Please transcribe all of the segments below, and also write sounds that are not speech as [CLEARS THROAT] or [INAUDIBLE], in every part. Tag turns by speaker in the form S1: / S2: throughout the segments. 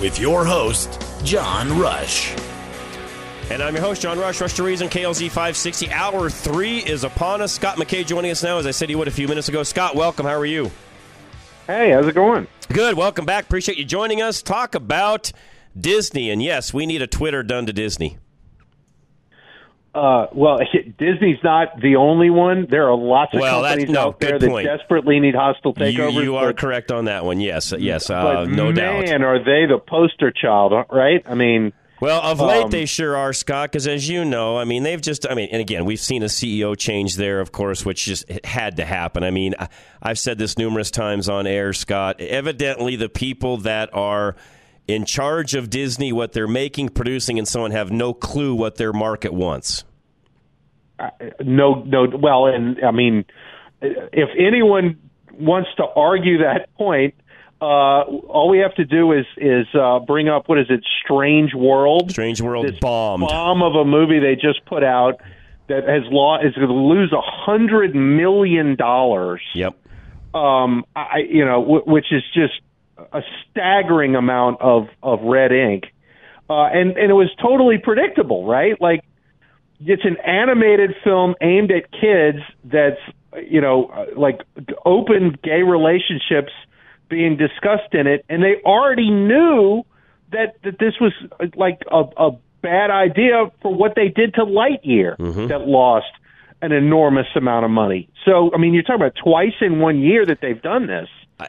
S1: With your host, John Rush.
S2: And I'm your host, John Rush, Rush to Reason, KLZ 560. Hour three is upon us. Scott McKay joining us now, as I said he would a few minutes ago. Scott, welcome. How are you?
S3: Hey, how's it going?
S2: Good. Welcome back. Appreciate you joining us. Talk about Disney. And yes, we need a Twitter done to Disney.
S3: Uh, well, [LAUGHS] Disney's not the only one. There are lots of
S2: well,
S3: companies
S2: no,
S3: out there that
S2: point.
S3: desperately need hostile takeovers.
S2: You, you are
S3: but,
S2: correct on that one. Yes, yes, uh, no
S3: man,
S2: doubt.
S3: Man, are they the poster child? Right? I mean,
S2: well, of late
S3: um,
S2: they sure are, Scott. Because as you know, I mean, they've just, I mean, and again, we've seen a CEO change there, of course, which just had to happen. I mean, I've said this numerous times on air, Scott. Evidently, the people that are in charge of Disney, what they're making, producing, and so on, have no clue what their market wants.
S3: Uh, no, no. Well, and I mean, if anyone wants to argue that point, uh, all we have to do is is uh, bring up what is it, Strange World?
S2: Strange World
S3: this
S2: bombed.
S3: Bomb of a movie they just put out that has lost is going to lose a hundred million dollars.
S2: Yep.
S3: Um, I you know w- which is just a staggering amount of of red ink, uh, and and it was totally predictable, right? Like it's an animated film aimed at kids that's you know like open gay relationships being discussed in it and they already knew that that this was like a, a bad idea for what they did to Lightyear
S2: mm-hmm.
S3: that lost an enormous amount of money. So I mean you're talking about twice in one year that they've done this.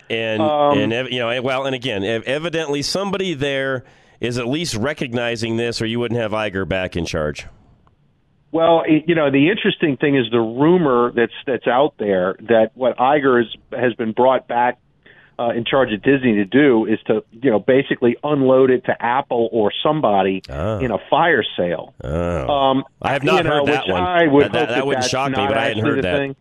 S2: And
S3: Um,
S2: and you know well and again evidently somebody there is at least recognizing this or you wouldn't have Iger back in charge.
S3: Well, it, you know, the interesting thing is the rumor that's that's out there that what Iger has has been brought back uh, in charge of Disney to do is to you know basically unload it to Apple or somebody
S2: Oh.
S3: in a fire sale.
S2: Oh.
S3: Um,
S2: I have not
S3: you know,
S2: heard that
S3: which
S2: one.
S3: I would
S2: That- that- that wouldn't shock me, but I hadn't heard that.
S3: Thing.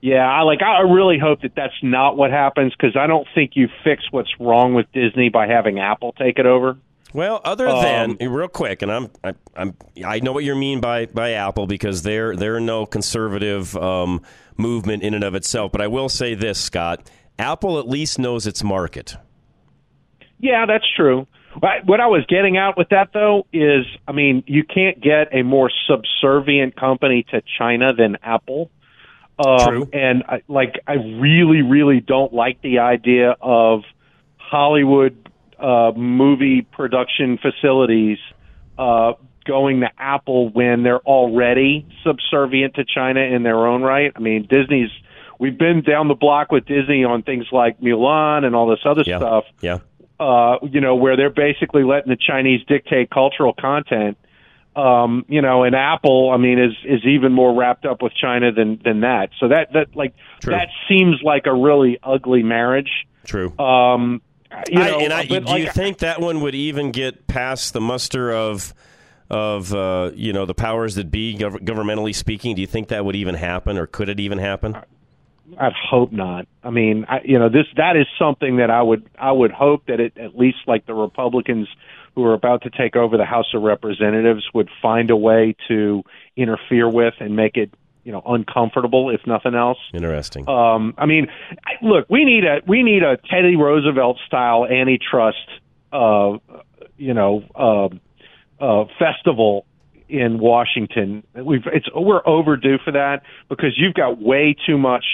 S3: Yeah, I like. I really hope that that's not what happens because I don't think you fix what's wrong with Disney by having Apple take it over.
S2: Well, other
S3: Um,
S2: than real quick, and I'm I, I'm I know what you mean by by Apple because they're they're no conservative um, movement in and of itself. But I will say this, Scott: Apple at least knows its market.
S3: Yeah, that's true. What I was getting out with that, though, is I mean, you can't get a more subservient company to China than Apple. Um,
S2: True.
S3: And I, like, I really, really don't like the idea of Hollywood uh, movie production facilities uh, going to Apple when they're already subservient to China in their own right. I mean, Disney's. We've been down the block with Disney on things like Mulan and all this other
S2: Yeah.
S3: stuff
S2: Yeah.
S3: uh, you know, where they're basically letting the Chinese dictate cultural content. Um, you know, and Apple, I mean, is is even more wrapped up with China than than that. So that that like
S2: True.
S3: that seems like a really ugly marriage.
S2: True.
S3: Um, you know,
S2: I, and I,
S3: but
S2: do you think that one would even get past the muster of of uh, you know the powers that be, gov- governmentally speaking? Do you think that would even happen, or could it even happen?
S3: I'd hope not. I mean, I, you know, this that is something that I would I would hope that it at least like the Republicans who are about to take over the House of Representatives would find a way to interfere with and make it you know uncomfortable if nothing else.
S2: Interesting.
S3: Um, I mean, I- look, we need a we need a Teddy Roosevelt style antitrust, uh, you know, um uh, festival in Washington. We've it's we're overdue for that because you've got way too much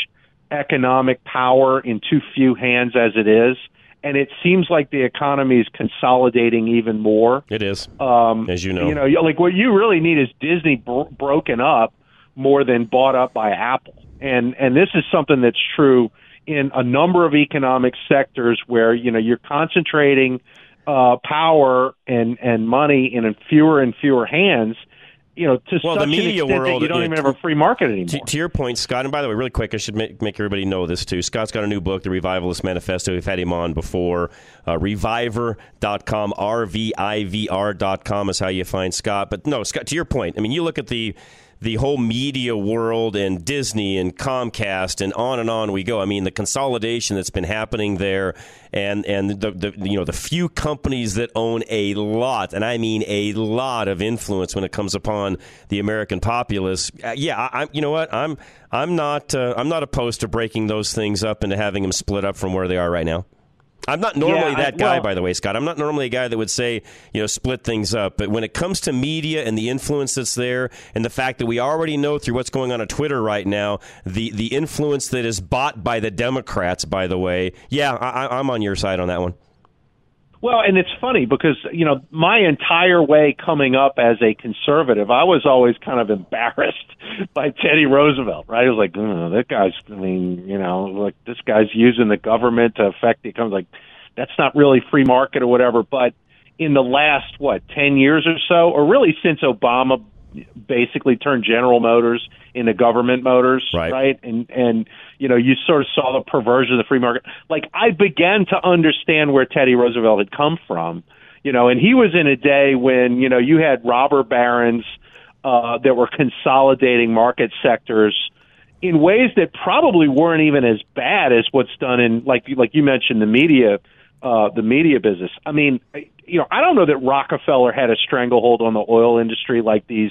S3: economic power in too few hands as it is, and it seems like the economy is consolidating even more.
S2: It is,
S3: Um,
S2: as you know.
S3: You know, like what you really need is Disney bro- broken up more than bought up by Apple, and and this is something that's true in a number of economic sectors where you know you're concentrating uh, power and and money in fewer and fewer hands. You know, to
S2: well,
S3: such
S2: the media world
S3: you don't
S2: yeah,
S3: even have a free market anymore.
S2: To, to your point, Scott, and by the way, really quick, I should make, make everybody know this too. Scott's got a new book, The Revivalist Manifesto. We've had him on before. Uh, reviver.com, R-V-I-V-R.com is how you find Scott. But no, Scott, to your point, I mean, you look at the the whole media world and Disney and Comcast and on and on we go. I mean, the consolidation that's been happening there, and and the, the you know the few companies that own a lot, and I mean a lot of influence when it comes upon the American populace. Uh, yeah, I, I, you know what? I'm I'm not uh, I'm not opposed to breaking those things up and to having them split up from where they are right now. I'm not normally
S3: Yeah,
S2: that guy,
S3: well-
S2: by the way, Scott. I'm not normally a guy that would say, you know, split things up. But when it comes to media and the influence that's there, and the fact that we already know through what's going on on Twitter right now, the the influence that is bought by the Democrats, by the way, yeah, I, I- I'm on your side on that one.
S3: Well, and it's funny because you know my entire way coming up as a conservative, I was always kind of embarrassed [LAUGHS] by Teddy Roosevelt. Right? I was like, oh, that guy's. I mean, you know, like this guy's using the government to affect the economy. Like, that's not really free market or whatever. But in the last what ten years or so, or really since Obama basically turned General Motors into government motors,
S2: right?
S3: And and you know, you sort of saw the perversion of the free market. Like I began to understand where Teddy Roosevelt had come from, you know, and he was in a day when you know you had robber barons uh, that were consolidating market sectors in ways that probably weren't even as bad as what's done in like like you mentioned the media uh, the media business. I mean, you know, I don't know that Rockefeller had a stranglehold on the oil industry like these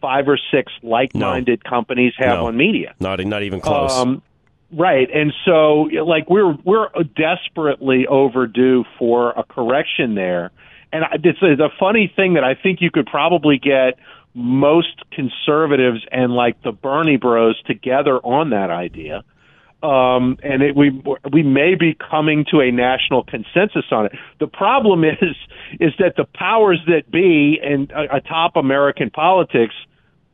S3: five or six like-minded companies have
S2: No.
S3: on media.
S2: Not not even close.
S3: Um, right, and so like we're we're desperately overdue for a correction there. And it's a, the funny thing that I think you could probably get most conservatives and like the Bernie Bros together on that idea. Um, and it, we we may be coming to a national consensus on it. The problem is is that the powers that be and uh, atop American politics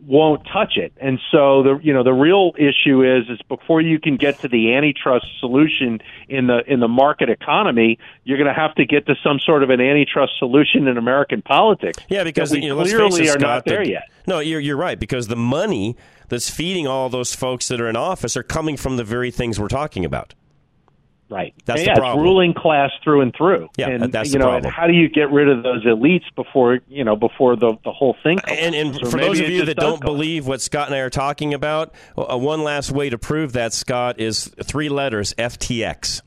S3: won't touch it. And so the you know the real issue is is before you can get to the antitrust solution in the in the market economy, you're going to have to get to some sort of an antitrust solution in American politics.
S2: Yeah, because
S3: we
S2: you know,
S3: clearly
S2: it,
S3: are not there
S2: the-
S3: yet.
S2: No, you're you're right because the money that's feeding all those folks that are in office are coming from the very things we're talking about.
S3: Right.
S2: That's the
S3: it's
S2: problem.
S3: ruling class through and through.
S2: Yeah,
S3: and
S2: that's
S3: you
S2: the
S3: know,
S2: problem.
S3: and how do you get rid of those elites before you know before the the whole thing?
S2: And, and for those of you that don't
S3: collapse.
S2: believe what Scott and I are talking about, uh, one last way to prove that, Scott, is three letters FTX.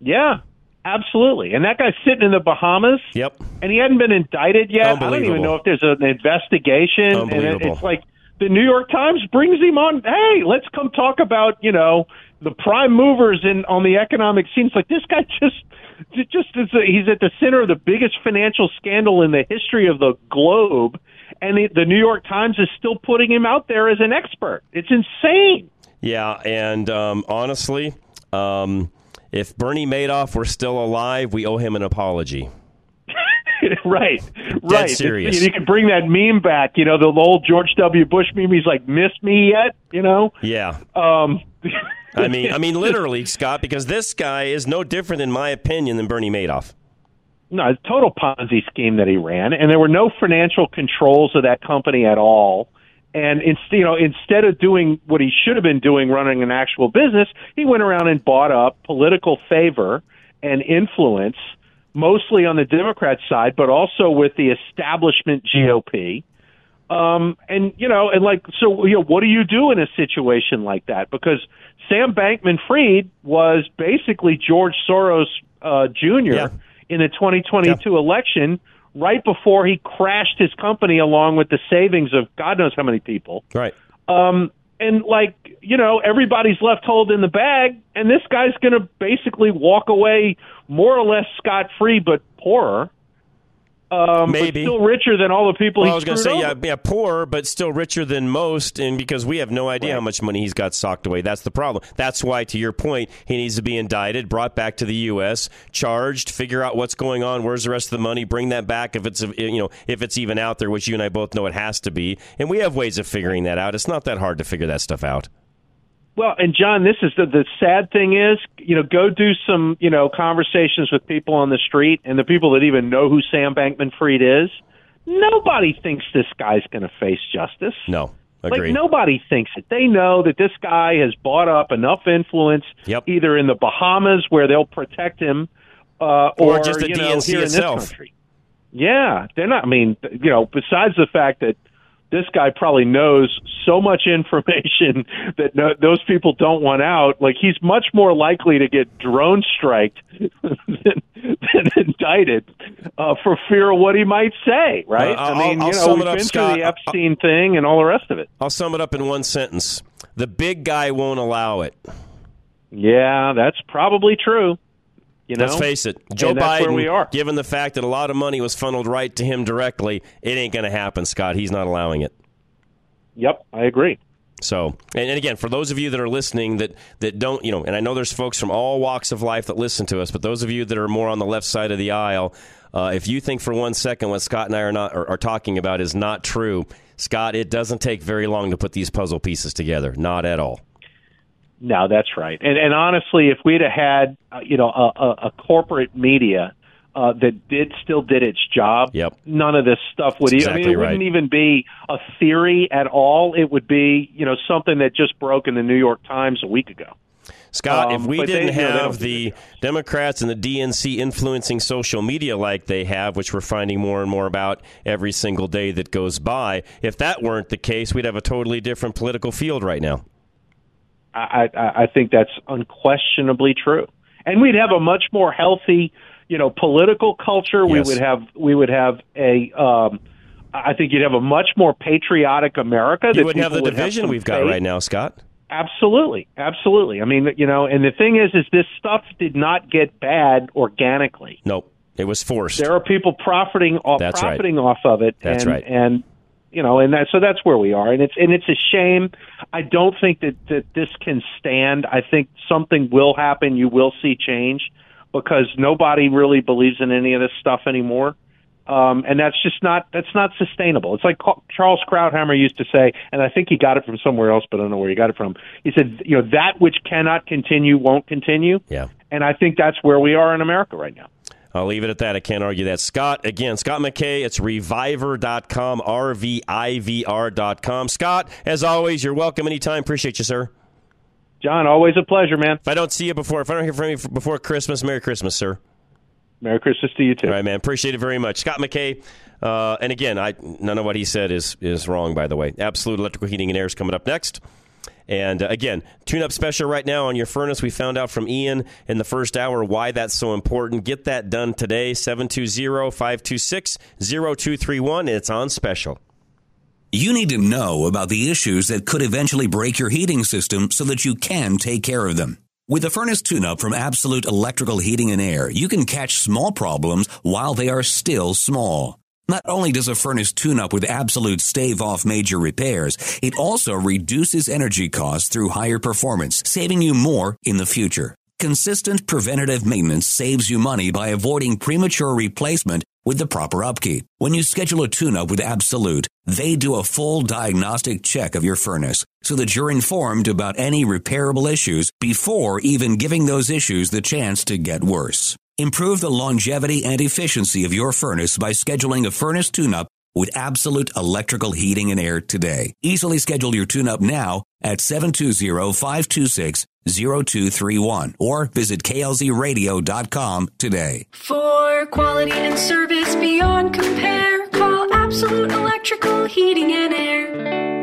S3: Yeah, absolutely. And that guy's sitting in the Bahamas.
S2: Yep.
S3: And he hadn't been indicted yet. I don't even know if there's an investigation. And it,
S2: Unbelievable.
S3: it's like the New York Times brings him on. Hey, let's come talk about you know the prime movers in on the economic scene. Like this guy just. Just is a, he's at the center of the biggest financial scandal in the history of the globe, and the, the New York Times is still putting him out there as an expert. It's insane.
S2: Yeah, and um, honestly, um, if Bernie Madoff were still alive, we owe him an apology. [LAUGHS]
S3: right, right.
S2: serious.
S3: It's- You can bring that meme back. You know, the old George W. Bush meme. He's like, "Missed me yet?" You know.
S2: Yeah.
S3: Um, [LAUGHS]
S2: I mean, I mean, literally, Scott, because this guy is no different, in my opinion, than Bernie Madoff.
S3: no, it's a total Ponzi scheme that he ran, and there were no financial controls of that company at all. And you know, instead of doing what he should have been doing, running an actual business, he went around and bought up political favor and influence, mostly on the Democrat side, but also with the establishment GOP. Um, and you know, and like, so you know, what do you do in a situation like that? Because Sam Bankman-Fried was basically George Soros uh, Jr.
S2: Yeah.
S3: in the 2022 election, right before he crashed his company along with the savings of God knows how many people.
S2: Right.
S3: Um, and like, you know, everybody's left holding the bag, and this guy's going to basically walk away more or less scot free, but poorer. Um,
S2: Maybe.
S3: still richer than all the people
S2: well, I was going to say, yeah, yeah, poor, but still richer than most, and because we have no idea how much money he's got socked away. That's the problem. That's why, to your point, he needs to be indicted, brought back to the U.S., charged, figure out what's going on, where's the rest of the money, bring that back if it's you know if it's even out there, which you and I both know it has to be, and we have ways of figuring that out. It's not that hard to figure that stuff out.
S3: Well, and John, this is the the sad thing is, you know, go do some, you know, conversations with people on the street and the people that even know who Sam Bankman-Fried is. Nobody thinks this guy's going to face justice.
S2: No, agree.
S3: Like nobody thinks it. They know that this guy has bought up enough influence,
S2: Yep.
S3: either in the Bahamas where they'll protect him, uh,
S2: Or
S3: or,
S2: just the
S3: you know,
S2: DNC
S3: here
S2: itself.
S3: in this country. Yeah, they're not. I mean, you know, besides the fact that this guy probably knows so much [LAUGHS] information that no, those people don't want out. Like he's much more likely to get drone striked [LAUGHS] than, than indicted uh, for fear of what he might say. Right?
S2: Uh, I'll-
S3: mean,
S2: I'll
S3: you know, we've
S2: up,
S3: been
S2: Scott.
S3: through the Epstein thing and all the rest of it.
S2: I'll sum it up in one sentence: the big guy won't allow it.
S3: Yeah, that's probably true. You know,
S2: Let's face it, Joe
S3: And
S2: Biden.
S3: we are.
S2: Given the fact that a lot of money was funneled right to him directly, it ain't going to happen, Scott. He's not allowing it.
S3: Yep, I agree.
S2: So, and, and again, for those of you that are listening that that don't, you know, and I know there's folks from all walks of life that listen to us, but those of you that are more on the left side of the aisle, uh, if you think for one second what Scott and I are not are, are talking about is not true, Scott, it doesn't take very long to put these puzzle pieces together. Not at all.
S3: No, that's right. And and honestly, if we'd have had uh, you know a, a, a corporate media uh, that did still did its job,
S2: Yep.
S3: none of this stuff would.
S2: That's
S3: e- I mean,
S2: exactly
S3: it wouldn't even be a theory at all. It would be you know something that just broke in the New York Times a week ago.
S2: Scott,
S3: Um,
S2: if we didn't
S3: they
S2: have the Democrats and the DNC influencing social media like they have, which we're finding more and more about every single day that goes by, if that weren't the case, we'd have a totally different political field right now.
S3: I, I, I think that's unquestionably true, and we'd have a much more healthy, you know, political culture.
S2: Yes.
S3: We would have we would have a. Um, I think you'd have a much more patriotic America.
S2: You wouldn't have the
S3: would
S2: division
S3: some
S2: we've got
S3: faith.
S2: right now, Scott.
S3: Absolutely, absolutely. I mean, you know, and the thing is, is this stuff did not get bad organically.
S2: Nope, it was forced.
S3: There are people profiting off
S2: That's right.
S3: profiting off of it.
S2: That's
S3: and,
S2: right.
S3: And you know, and that so that's where we are, and it's and it's a shame. I don't think that that this can stand. I think something will happen. You will see change because nobody really believes in any of this stuff anymore. Um, and that's just not that's not sustainable. It's like Charles Krauthammer used to say, and I think he got it from somewhere else, but I don't know where he got it from. He said, you know, that which cannot continue won't continue.
S2: Yeah.
S3: And I think that's where we are in America right now.
S2: I'll leave it at that. I can't argue that. Scott, again, Scott McKay, it's reviver.com, R V I V R.com. Scott, as always, you're welcome anytime. Appreciate you, sir.
S3: John, always a pleasure, man.
S2: If I don't see you before, if I don't hear from you before Christmas, Merry Christmas, sir.
S3: Merry Christmas to you too.
S2: All right, man. Appreciate it very much. Scott McKay. Uh, and again, I none of what he said is is wrong. By the way, Absolute Electrical Heating and Air is coming up next. And uh, again, tune up special right now on your furnace. We found out from Ian in the first hour why that's so important. Get that done today. 720 526 0231. It's on special.
S4: You need to know about the issues that could eventually break your heating system so that you can take care of them. With a furnace tune-up from Absolute Electrical Heating and Air, you can catch small problems while they are still small. Not only does a furnace tune-up with Absolute stave off major repairs, it also reduces energy costs through higher performance, saving you more in the future. Consistent preventative maintenance saves you money by avoiding premature replacement with the proper upkeep. When you schedule a tune-up with Absolute, they do a full diagnostic check of your furnace so that you're informed about any repairable issues before even giving those issues the chance to get worse. Improve the longevity and efficiency of your furnace by scheduling a furnace tune-up with Absolute Electrical Heating and Air today. Easily schedule your tune-up now at 720-526-0231 or visit klzradio.com today.
S5: For quality and service beyond compare, call Absolute Electrical Heating and Air.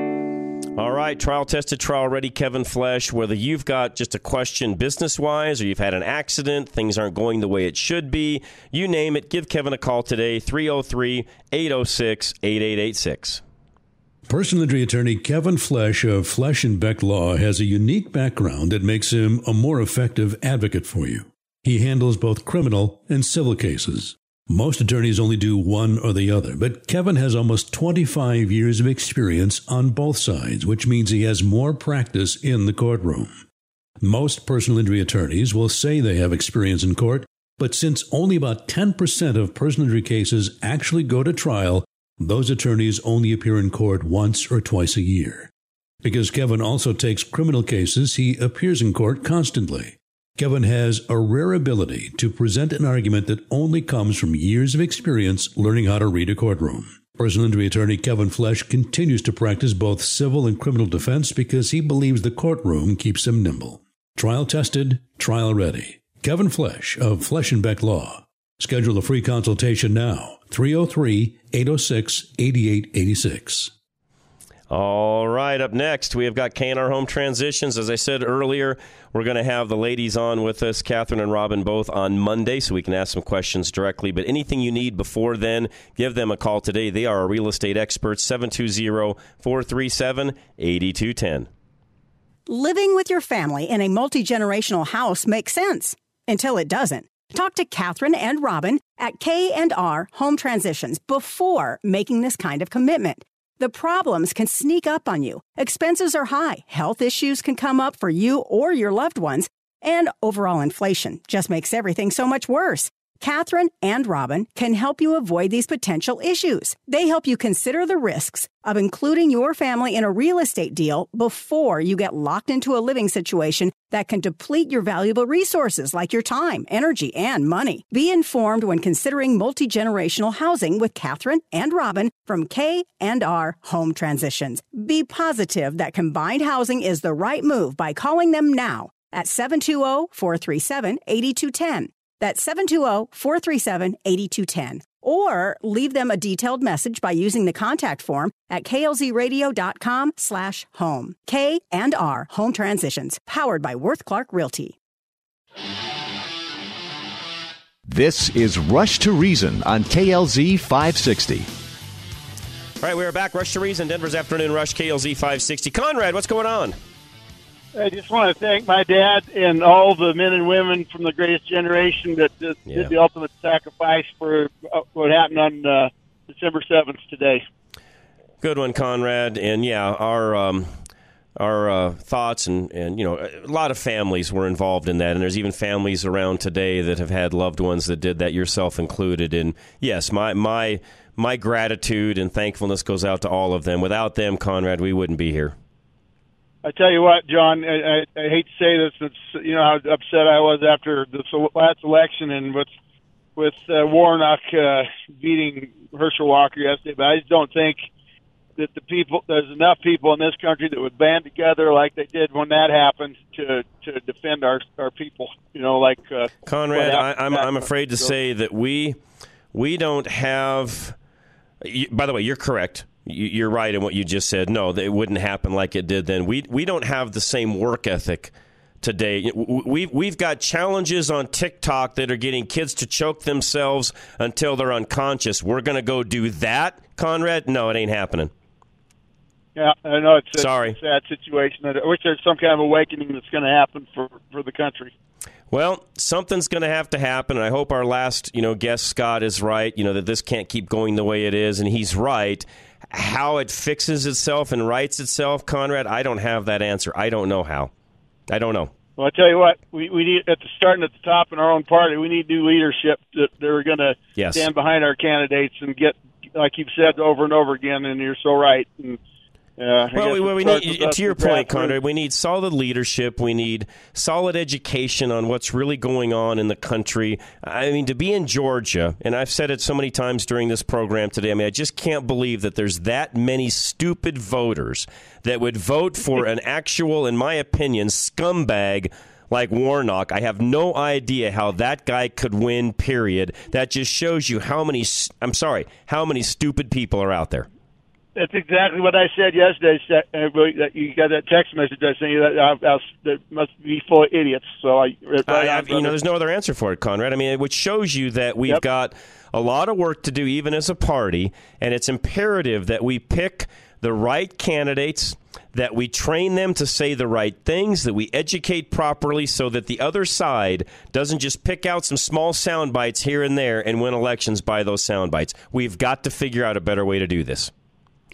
S2: All right, trial tested, trial ready, Kevin Flesh. Whether you've got just a question business wise or you've had an accident, things aren't going the way it should be, you name it, give Kevin a call today, 303 806 8886.
S6: Personal injury attorney Kevin Flesh of Flesh and Beck Law has a unique background that makes him a more effective advocate for you. He handles both criminal and civil cases. Most attorneys only do one or the other, but Kevin has almost 25 years of experience on both sides, which means he has more practice in the courtroom. Most personal injury attorneys will say they have experience in court, but since only about 10% of personal injury cases actually go to trial, those attorneys only appear in court once or twice a year. Because Kevin also takes criminal cases, he appears in court constantly. Kevin has a rare ability to present an argument that only comes from years of experience learning how to read a courtroom. Personal injury attorney Kevin Flesh continues to practice both civil and criminal defense because he believes the courtroom keeps him nimble. Trial tested, trial ready. Kevin Flesh of Flesh and Beck Law. Schedule a free consultation now. 303 806 8886.
S2: All right, up next, we have got K&R Home Transitions. As I said earlier, we're going to have the ladies on with us, Catherine and Robin, both on Monday, so we can ask some questions directly. But anything you need before then, give them a call today. They are real estate expert, 720 437 8210.
S7: Living with your family in a multi generational house makes sense until it doesn't. Talk to Catherine and Robin at K&R Home Transitions before making this kind of commitment. The problems can sneak up on you. Expenses are high, health issues can come up for you or your loved ones, and overall inflation just makes everything so much worse. Catherine and Robin can help you avoid these potential issues. They help you consider the risks of including your family in a real estate deal before you get locked into a living situation that can deplete your valuable resources like your time, energy, and money. Be informed when considering multi-generational housing with Catherine and Robin from K and R Home Transitions. Be positive that combined housing is the right move by calling them now at 720-437-8210. That's 720 437 8210. Or leave them a detailed message by using the contact form at klzradio.com slash home. K and R Home Transitions, powered by Worth Clark Realty.
S8: This is Rush to Reason on KLZ 560.
S2: All right, we are back. Rush to Reason, Denver's Afternoon Rush, KLZ 560. Conrad, what's going on?
S9: I just want to thank my dad and all the men and women from the greatest generation that did,
S2: Yeah.
S9: did the ultimate sacrifice for uh, what happened on uh, December 7th today.
S2: Good one, Conrad. And yeah, our um, our uh, thoughts and and you know a lot of families were involved in that, and there's even families around today that have had loved ones that did that, yourself included. And yes, my my my gratitude and thankfulness goes out to all of them. Without them, Conrad, we wouldn't be here.
S9: I tell you what, John, I, I, I hate to say this, it's, you know how upset I was after the last election and with with uh, Warnock uh, beating Herschel Walker yesterday, but I just don't think that the people there's enough people in this country that would band together like they did when that happened to to defend our our people. You know, like uh,
S2: Conrad, I, I'm I'm afraid to say that we we don't have. You, by the way, you're correct. You, you're right in what you just said. No, it wouldn't happen like it did then. We we don't have the same work ethic today. We've we've got challenges on TikTok that are getting kids to choke themselves until they're unconscious. We're going to go do that, Conrad? No, it ain't happening.
S9: Yeah, I know it's a,
S2: Sorry.
S9: a sad situation. I wish there's some kind of awakening that's going to happen for for the country.
S2: Well, something's going to have to happen, and I hope our last, you know, guest Scott is right. You know that this can't keep going the way it is, and he's right. How it fixes itself and rights itself, Conrad, I don't have that answer. I don't know how. I don't know.
S9: Well, I tell you what, we we need at the starting at the top in our own party. We need new leadership that they're going to
S2: Yes.
S9: stand behind our candidates and get, like you've said over and over again. And you're so right. And,
S2: Well, we, well, we need, to your
S9: in
S2: point. Conrad, we need solid leadership. We need solid education on what's really going on in the country. I mean, to be in Georgia, and I've said it so many times during this program today, I mean, I just can't believe that there's that many stupid voters that would vote for an actual, in my opinion, scumbag like Warnock. I have no idea how that guy could win, period. That just shows you how many, I'm sorry, how many stupid people are out there.
S9: That's exactly what I said yesterday. Uh, that You got that text message I sent you that, uh, uh, that must be of idiots. So I,
S2: I, I've- you know, there's no other answer for it, Conrad. I mean, which shows you that we've
S9: Yep.
S2: got a lot of work to do, even as a party, and it's imperative that we pick the right candidates, that we train them to say the right things, that we educate properly so that the other side doesn't just pick out some small sound bites here and there and win elections by those sound bites. We've got to figure out a better way to do this.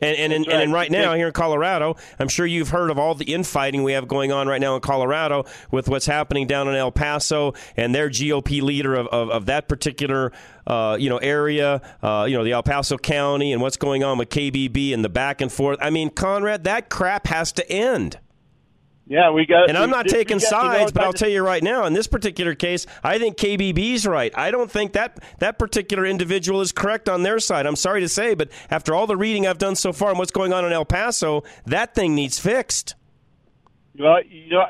S2: And and, and, right. and right now here in Colorado, I'm sure you've heard of all the infighting we have going on right now in Colorado with what's happening down in El Paso and their GOP leader of, of, of that particular uh, you know area, uh, you know the El Paso County, and what's going on with KBB and the back and forth. I mean, Conrad, that crap has to end.
S9: Yeah, we got.
S2: And I'm not taking sides,
S9: you know,
S2: but I'll tell you right now, in this particular case, I think KBB's right. I don't think that that particular individual is correct on their side. I'm sorry to say, but after all the reading I've done so far and what's going on in El Paso, that thing needs fixed.
S9: Well, you know,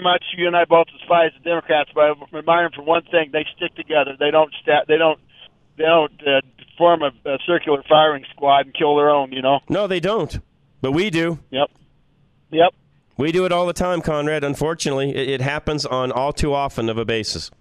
S9: not sure you and I both despise the Democrats, but I admire them for one thing: they stick together. They don't sta- They don't. They don't uh, form a, a circular firing squad and kill their own. You know.
S2: No, they don't. But we do.
S9: Yep. Yep.
S2: We do it all the time, Conrad. Unfortunately, it, it happens on all too often of a basis.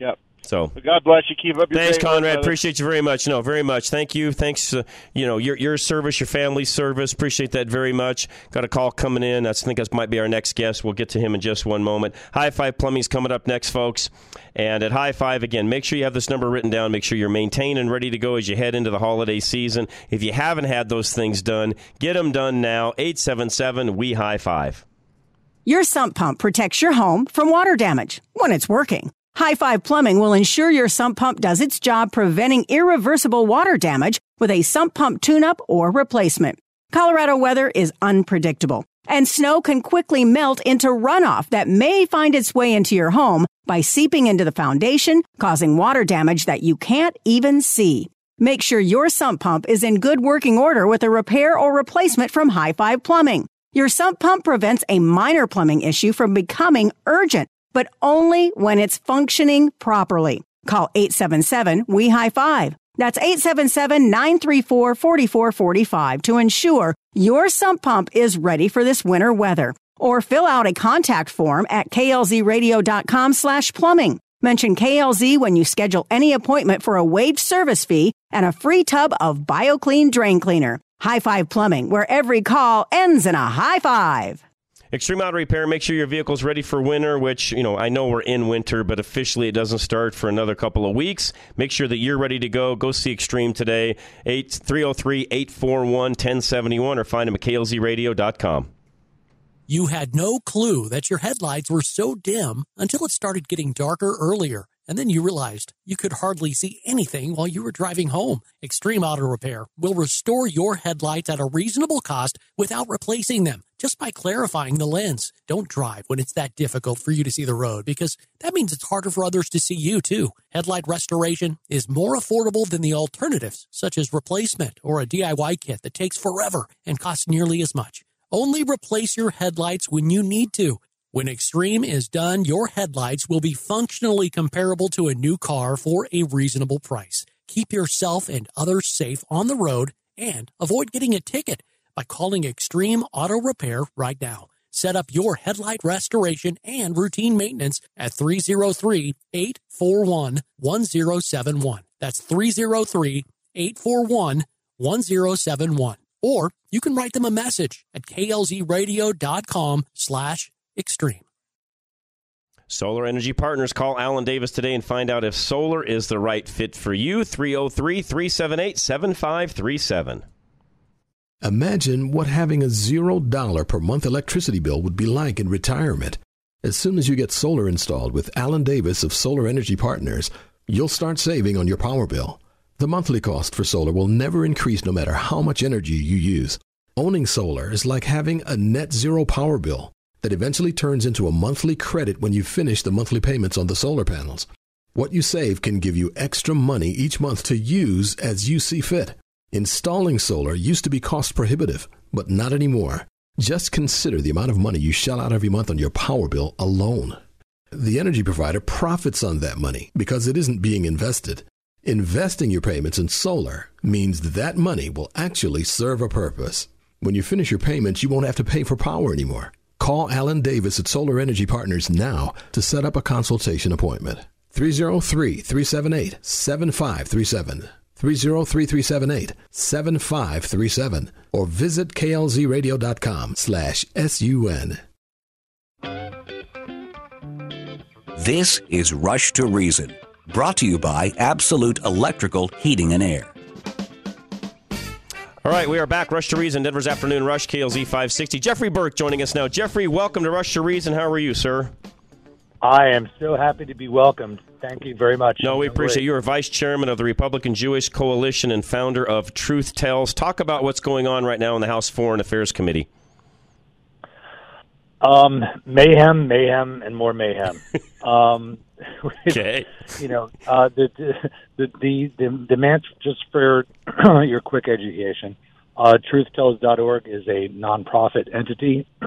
S9: Yep.
S2: So
S9: God bless you. Keep up your
S2: thanks, Conrad.
S9: work,
S2: Appreciate you very much. No, very much. Thank you. Thanks. Uh, you know your your service, your family's service. Appreciate that very much. Got a call coming in. I think that might be our next guest. We'll get to him in just one moment. High Five Plumbing's coming up next, folks. And at High Five again, make sure you have this number written down. Make sure you're maintained and ready to go as you head into the holiday season. If you haven't had those things done, get them done now. Eight seven seven. We High Five.
S7: Your sump pump protects your home from water damage when it's working. High Five Plumbing will ensure your sump pump does its job preventing irreversible water damage with a sump pump tune-up or replacement. Colorado weather is unpredictable, and snow can quickly melt into runoff that may find its way into your home by seeping into the foundation, causing water damage that you can't even see. Make sure your sump pump is in good working order with a repair or replacement from High Five Plumbing. Your sump pump prevents a minor plumbing issue from becoming urgent, but only when it's functioning properly. Call 877 We High Five. That's 877 934 4445 to ensure your sump pump is ready for this winter weather. Or fill out a contact form at klzradio.com slash plumbing. Mention KLZ when you schedule any appointment for a waived service fee and a free tub of BioClean Drain Cleaner. High Five Plumbing, where every call ends in a high five.
S2: Extreme Auto Repair, make sure your vehicle's ready for winter, which, you know, I know we're in winter, but officially it doesn't start for another couple of weeks. Make sure that you're ready to go. Go see Extreme today, 303 841 1071, or find them at klzradio.com.
S10: You had no clue that your headlights were so dim until it started getting darker earlier. And then you realized you could hardly see anything while you were driving home. Extreme Auto Repair will restore your headlights at a reasonable cost without replacing them, just by clarifying the lens. Don't drive when it's that difficult for you to see the road because that means it's harder for others to see you too. Headlight restoration is more affordable than the alternatives, such as replacement or a DIY kit that takes forever and costs nearly as much. Only replace your headlights when you need to. When Extreme is done, your headlights will be functionally comparable to a new car for a reasonable price. Keep yourself and others safe on the road and avoid getting a ticket by calling Extreme Auto Repair right now. Set up your headlight restoration and routine maintenance at 303 841 1071. That's 303 841 1071. Or you can write them a message at klzradio.com slash extreme.
S2: Solar Energy Partners. Call Alan Davis today and find out if solar is the right fit for you. 303 378 7537.
S11: Imagine what having a zero dollar per month electricity bill would be like in retirement. As soon as you get solar installed with Alan Davis of Solar Energy Partners, you'll start saving on your power bill. The monthly cost for solar will never increase no matter how much energy you use. Owning solar is like having a net zero power bill that eventually turns into a monthly credit when you finish the monthly payments on the solar panels. What you save can give you extra money each month to use as you see fit. Installing solar used to be cost prohibitive, but not anymore. Just consider the amount of money you shell out every month on your power bill alone. The energy provider profits on that money because it isn't being invested. Investing your payments in solar means that money will actually serve a purpose. When you finish your payments, you won't have to pay for power anymore. Call Alan Davis at Solar Energy Partners now to set up a consultation appointment. 303 378 7537. 303378 7537 or visit klzradio.com slash sun.
S4: This is Rush to Reason, brought to you by Absolute Electrical Heating and Air.
S2: All right, we are back. Rush to Reason, Denver's Afternoon Rush, KLZ 560. Jeffrey Burke joining us now. Jeffrey, welcome to Rush to Reason. How are you, sir?
S12: I am so happy to be welcomed. Thank you very much.
S2: No, we appreciate you. You're vice chairman of the Republican Jewish Coalition and founder of Truth Tells. Talk about what's going on right now in the House Foreign Affairs Committee.
S12: Um, mayhem, mayhem, and more mayhem. [LAUGHS] um, [LAUGHS]
S2: okay.
S12: You know, uh, the, the the the demand just for [CLEARS THROAT] your quick education. Uh, TruthTells.org is a nonprofit entity [CLEARS THROAT]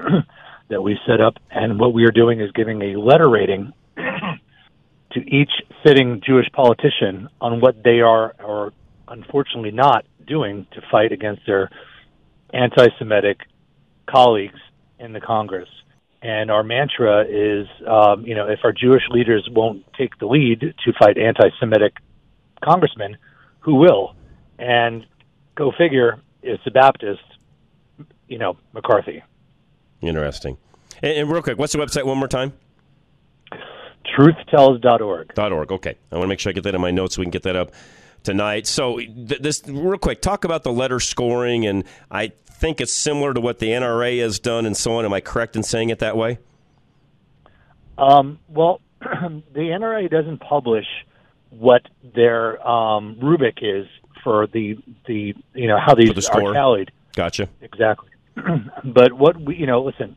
S12: that we set up, and what we are doing is giving a letter rating [COUGHS] to each sitting Jewish politician on what they are, or unfortunately not, doing to fight against their anti-Semitic colleagues in the Congress. And our mantra is, um, you know, if our Jewish leaders won't take the lead to fight anti-Semitic congressmen, who will? And go figure, it's the Baptist, you know, McCarthy.
S2: Interesting. And, and, real quick, what's the website one more time?
S12: Truthtells.org.
S2: .org. Okay. I want to make sure I get that in my notes so we can get that up tonight. So, th- this real quick, talk about the letter scoring, and I think it's similar to what the NRA has done, and so on. Am I correct in saying it that way?
S12: Um, well, [CLEARS THROAT] the NRA doesn't publish what their um, rubric is for the the you know how these
S2: the
S12: are tallied.
S2: Gotcha.
S12: Exactly. [CLEARS THROAT] but what we you know listen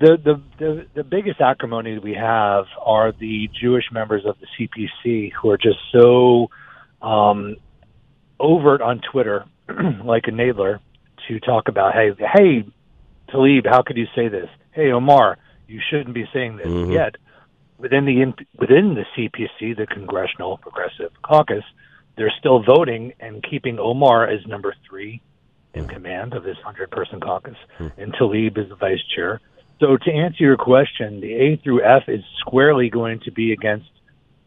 S12: the, the the the biggest acrimony we have are the Jewish members of the CPC who are just so um, overt on Twitter, [CLEARS THROAT] like a Nadler, to talk about hey hey Tlaib, how could you say this? Hey Omar, you shouldn't be saying this.
S2: Mm-hmm.
S12: Yet within the within the CPC, the Congressional Progressive Caucus, they're still voting and keeping Omar as number three in command of this hundred person caucus, and Tlaib is the vice chair. So to answer your question, the A through F is squarely going to be against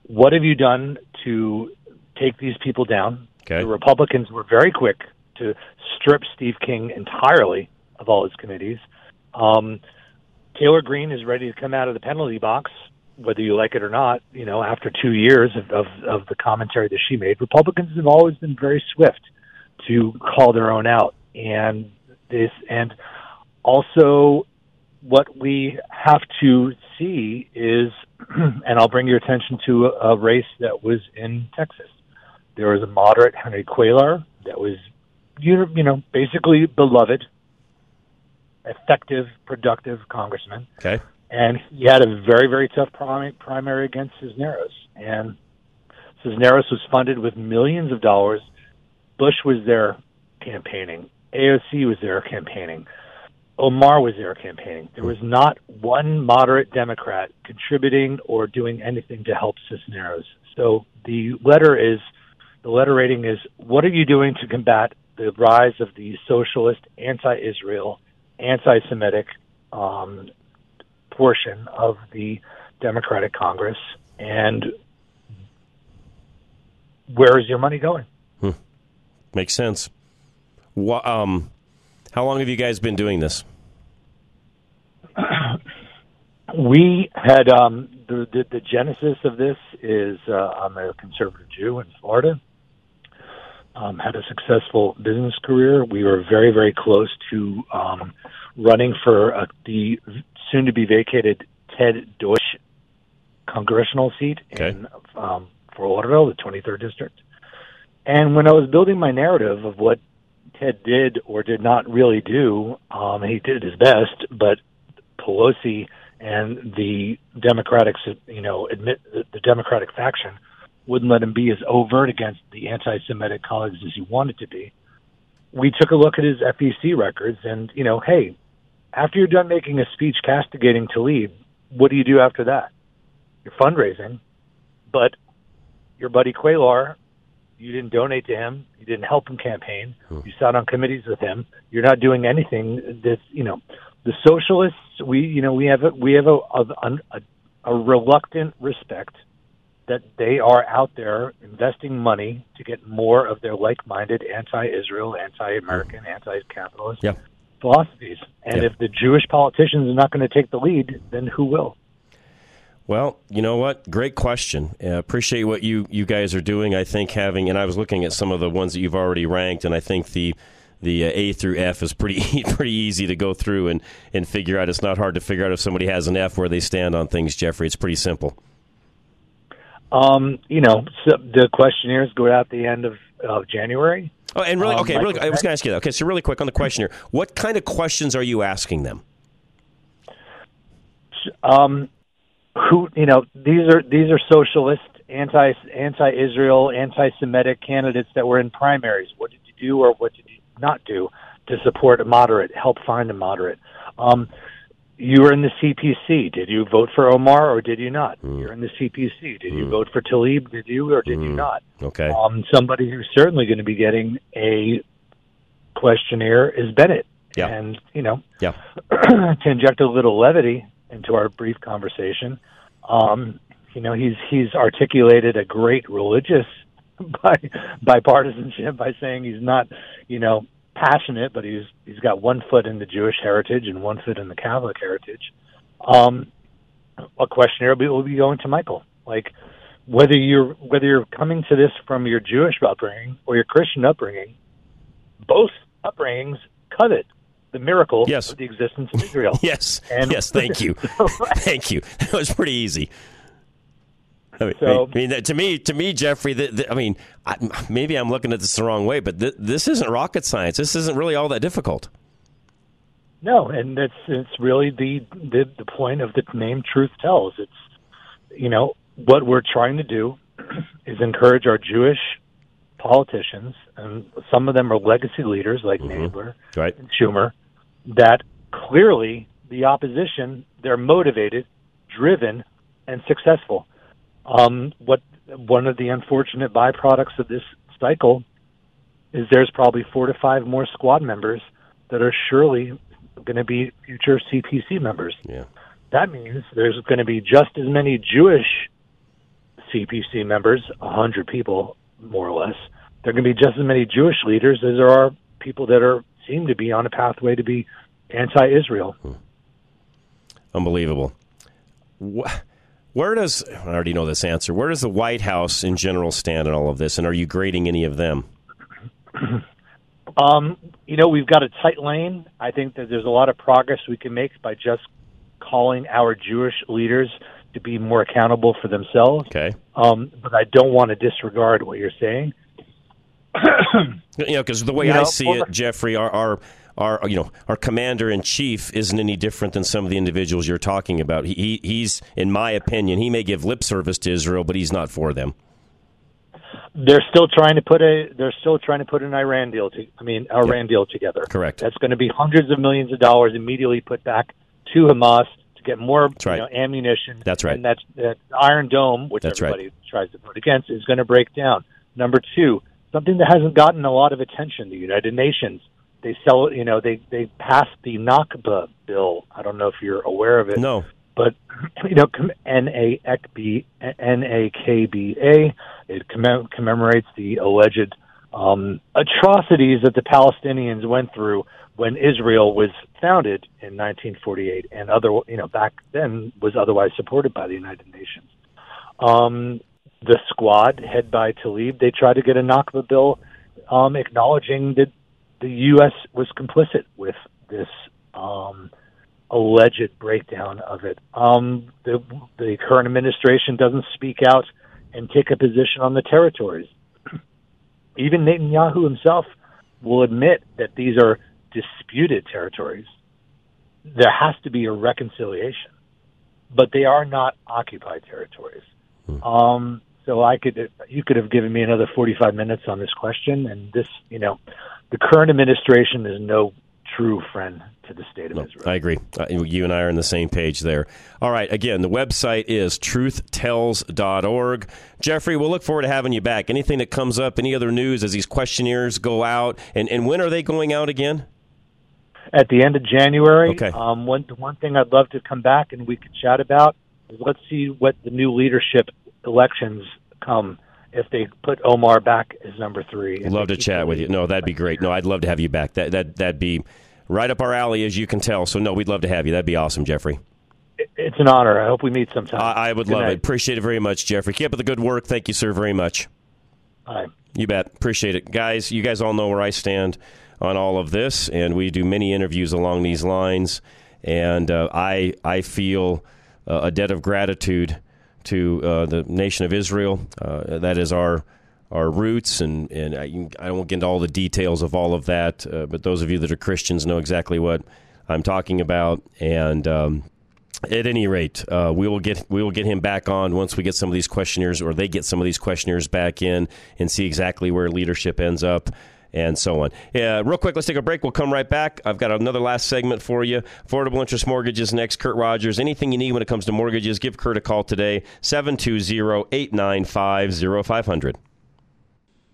S12: what have you done to take these people down.
S2: Okay.
S12: The Republicans were very quick to strip Steve King entirely of all his committees. Um, Taylor Greene is ready to come out of the penalty box, whether you like it or not. You know, after two years of, of, of the commentary that she made, Republicans have always been very swift to call their own out, and this and also what we have to see is, [CLEARS THROAT] and I'll bring your attention to a, a race that was in Texas. There was a moderate Henry Cuellar that was, you you know, basically beloved, effective, productive congressman.
S2: Okay.
S12: And he had a very, very tough prim- primary against Cisneros. And Cisneros was funded with millions of dollars. Bush was there campaigning. AOC was there campaigning. Omar was there campaigning. There was not one moderate Democrat contributing or doing anything to help Cisneros. So the letter is the letter rating is what are you doing to combat the rise of the socialist, anti-Israel, anti-Semitic um, portion of the Democratic Congress, and where is your money going?
S2: Makes sense. Um, how long have you guys been doing this? [CLEARS THROAT]
S12: we had um, the, the the genesis of this is uh, I'm a conservative Jew in Florida. Um, had a successful business career. We were very very close to um, running for uh, the soon to be vacated Ted Deutch congressional seat
S2: okay.
S12: in um, Fort Lauderdale, the 23rd district. And when I was building my narrative of what Ted did or did not really do, um, he did his best, but Pelosi and the Democratic, you know, admit the Democratic faction wouldn't let him be as overt against the anti-Semitic colleagues as he wanted to be. We took a look at his FEC records, and you know, hey, after you're done making a speech castigating Tlaib, what do you do after that? You're fundraising, but your buddy Cuellar, you didn't donate to him, you didn't help him campaign, hmm. you sat on committees with him. You're not doing anything that's you know the socialists we you know we have a we have a a, a, a reluctant respect that they are out there investing money to get more of their like-minded anti-Israel, anti-American, hmm. anti-capitalist
S2: Yeah.
S12: philosophies. And
S2: Yeah.
S12: if the Jewish politicians are not going to take the lead, then who will?
S2: Well, you know what? Great question. Uh, appreciate what you, you guys are doing. I think having, and I was looking at some of the ones that you've already ranked, and I think the the uh, A through F is pretty [LAUGHS] pretty easy to go through and, and figure out. It's not hard to figure out if somebody has an F where they stand on things, Jeffrey. It's pretty simple.
S12: Um, you know, so the questionnaires go out at the end of, of January.
S2: Oh, and really,
S12: Um,
S2: okay,
S12: like
S2: really, I was going to ask you that. Okay, so really quick on the questionnaire, what kind of questions are you asking them?
S12: um, who you know these are these are socialist, anti anti Israel, anti Semitic candidates that were in primaries. What did you do or what did you not do to support a moderate, help find a moderate? Um, you were in the CPC. Did you vote for Omar or did you not? You're in the CPC. Did you vote for Tlaib? Did you or did you not?
S2: Okay.
S12: Um, somebody who's certainly going to be getting a questionnaire is Bennet.
S2: Yeah.
S12: And you know,
S2: Yeah. [CLEARS THROAT]
S12: to inject a little levity into our brief conversation, um, you know, he's he's articulated a great religious [LAUGHS] by bipartisanship by saying he's not, you know, passionate, but he's he's got one foot in the Jewish heritage and one foot in the Catholic heritage. Um, a questionnaire will be, going to Michael, like whether you're whether you're coming to this from your Jewish upbringing or your Christian upbringing, both upbringings covet the miracle
S2: Yes.
S12: of the existence of Israel. [LAUGHS]
S2: Yes.
S12: And-
S2: yes. Thank you. [LAUGHS] thank you. [LAUGHS] That was pretty easy. I mean,
S12: So-
S2: I mean to me, to me, Jeffrey. The, the, I mean, I, maybe I'm looking at this the wrong way, but th- this isn't rocket science. This isn't really all that difficult.
S12: No, and that's it's really the, the the point of the name Truth Tells. It's you know what we're trying to do [CLEARS THROAT] is encourage our Jewish politicians, and some of them are legacy leaders like mm-hmm. Nadler
S2: Right.
S12: and Schumer, that clearly the opposition they're motivated, driven, and successful. Um, what one of the unfortunate byproducts of this cycle is there's probably four to five more squad members that are surely going to be future CPC members.
S2: Yeah.
S12: That means there's going to be just as many Jewish CPC members, a hundred people more or less. There are going to be just as many Jewish leaders as there are people that are seem to be on a pathway to be anti-Israel.
S2: Unbelievable. Where does I already know this answer? Where does the White House in general stand in all of this, and are you grading any of them? [CLEARS THROAT]
S12: Um, you know, we've got a tight lane. I think that there's a lot of progress we can make by just calling our Jewish leaders to be more accountable for themselves.
S2: Okay.
S12: Um, but I don't want to disregard what you're saying.
S2: You know, because the way
S12: You
S2: I
S12: know,
S2: see it, Jeffrey, our, our our you know our commander in chief isn't any different than some of the individuals you're talking about. He, he he's, in my opinion, he may give lip service to Israel, but he's not for them.
S12: They're still trying to put a. They're still trying to put an Iran deal. To, I mean, Iran deal together.
S2: Correct.
S12: That's going to be hundreds of millions of dollars immediately put back to Hamas to get more
S2: right.
S12: you know, ammunition.
S2: That's right.
S12: And that's that Iron Dome, which
S2: That's right.
S12: everybody tries to vote against, is going to break down. Number two, something that hasn't gotten a lot of attention: the United Nations. They sell. You know, they they passed the Nakba bill. I don't know if you're aware of it.
S2: No.
S12: But you know, com- NAKB, NAKBA, it commem- commemorates the alleged um, atrocities that the Palestinians went through when Israel was founded in 1948, and other you know back then was otherwise supported by the United Nations. Um, the squad, head by Tlaib, they tried to get a Nakba bill um, acknowledging that the U.S. was complicit with this um, alleged breakdown of it. Um, the, the current administration doesn't speak out and take a position on the territories. [CLEARS THROAT] Even Netanyahu himself will admit that these are disputed territories. There has to be a reconciliation, but they are not occupied territories. Um, so I could, you could have given me another 45 minutes on this question, and this, you know, the current administration is no true friend to the state of Israel.
S2: I agree. Uh, you and I are on the same page there. All right. Again, the website is truthtells.org. Jeffrey, we'll look forward to having you back. Anything that comes up, any other news as these questionnaires go out, and, and when are they going out again?
S12: At the end of January,
S2: Okay.
S12: um, one one thing I'd love to come back and we could chat about is let's see what the new leadership elections come if they put Omar back as number three.
S2: Love to chat with you. No, that'd be great. No, I'd love to have you back. That that that'd be right up our alley, as you can tell. So no, we'd love to have you. That'd be awesome, Jeffrey.
S12: It's an honor. I hope we meet sometime.
S2: I, I would
S12: Good
S2: love
S12: night.
S2: it. Appreciate it very much, Jeffrey. Keep up the good work. Thank you, sir, very much.
S12: Bye.
S2: You bet. Appreciate it. Guys, you guys all know where I stand on all of this, and we do many interviews along these lines. And uh, I, I feel uh, a debt of gratitude to uh, the nation of Israel. Uh, that is our our roots, and, and I, I won't get into all the details of all of that, uh, but those of you that are Christians know exactly what I'm talking about. And um, at any rate, uh, we will get we will get him back on once we get some of these questionnaires, or they get some of these questionnaires back in, and see exactly where leadership ends up, and so on. Yeah, real quick, let's take a break. We'll come right back. I've got another last segment for you. Affordable interest mortgages next. Kurt Rogers. Anything you need when it comes to mortgages, give Kurt a call today. 720-895-0500.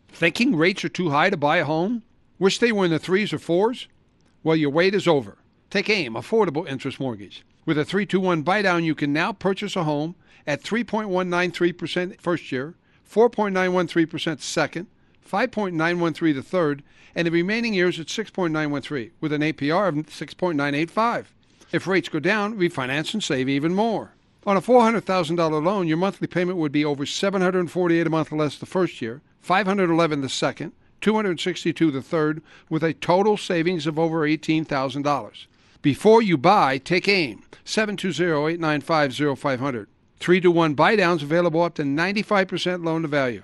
S13: Thinking rates are too high to buy a home? Wish they were in the threes or fours? Well, your wait is over. Take AIM, Affordable Interest Mortgage. With a 321 buy down, you can now purchase a home at 3.193% first year, 4.913% second, 5.913 the third, and the remaining years at 6.913 with an APR of 6.985. If rates go down, refinance and save even more. On a $400,000 loan, your monthly payment would be over 748 a month less the first year, 511 the second, 262 the third, with a total savings of over $18,000. Before you buy, take aim. 720-895-0500. 3 to 1 buy downs available up to 95% loan to value.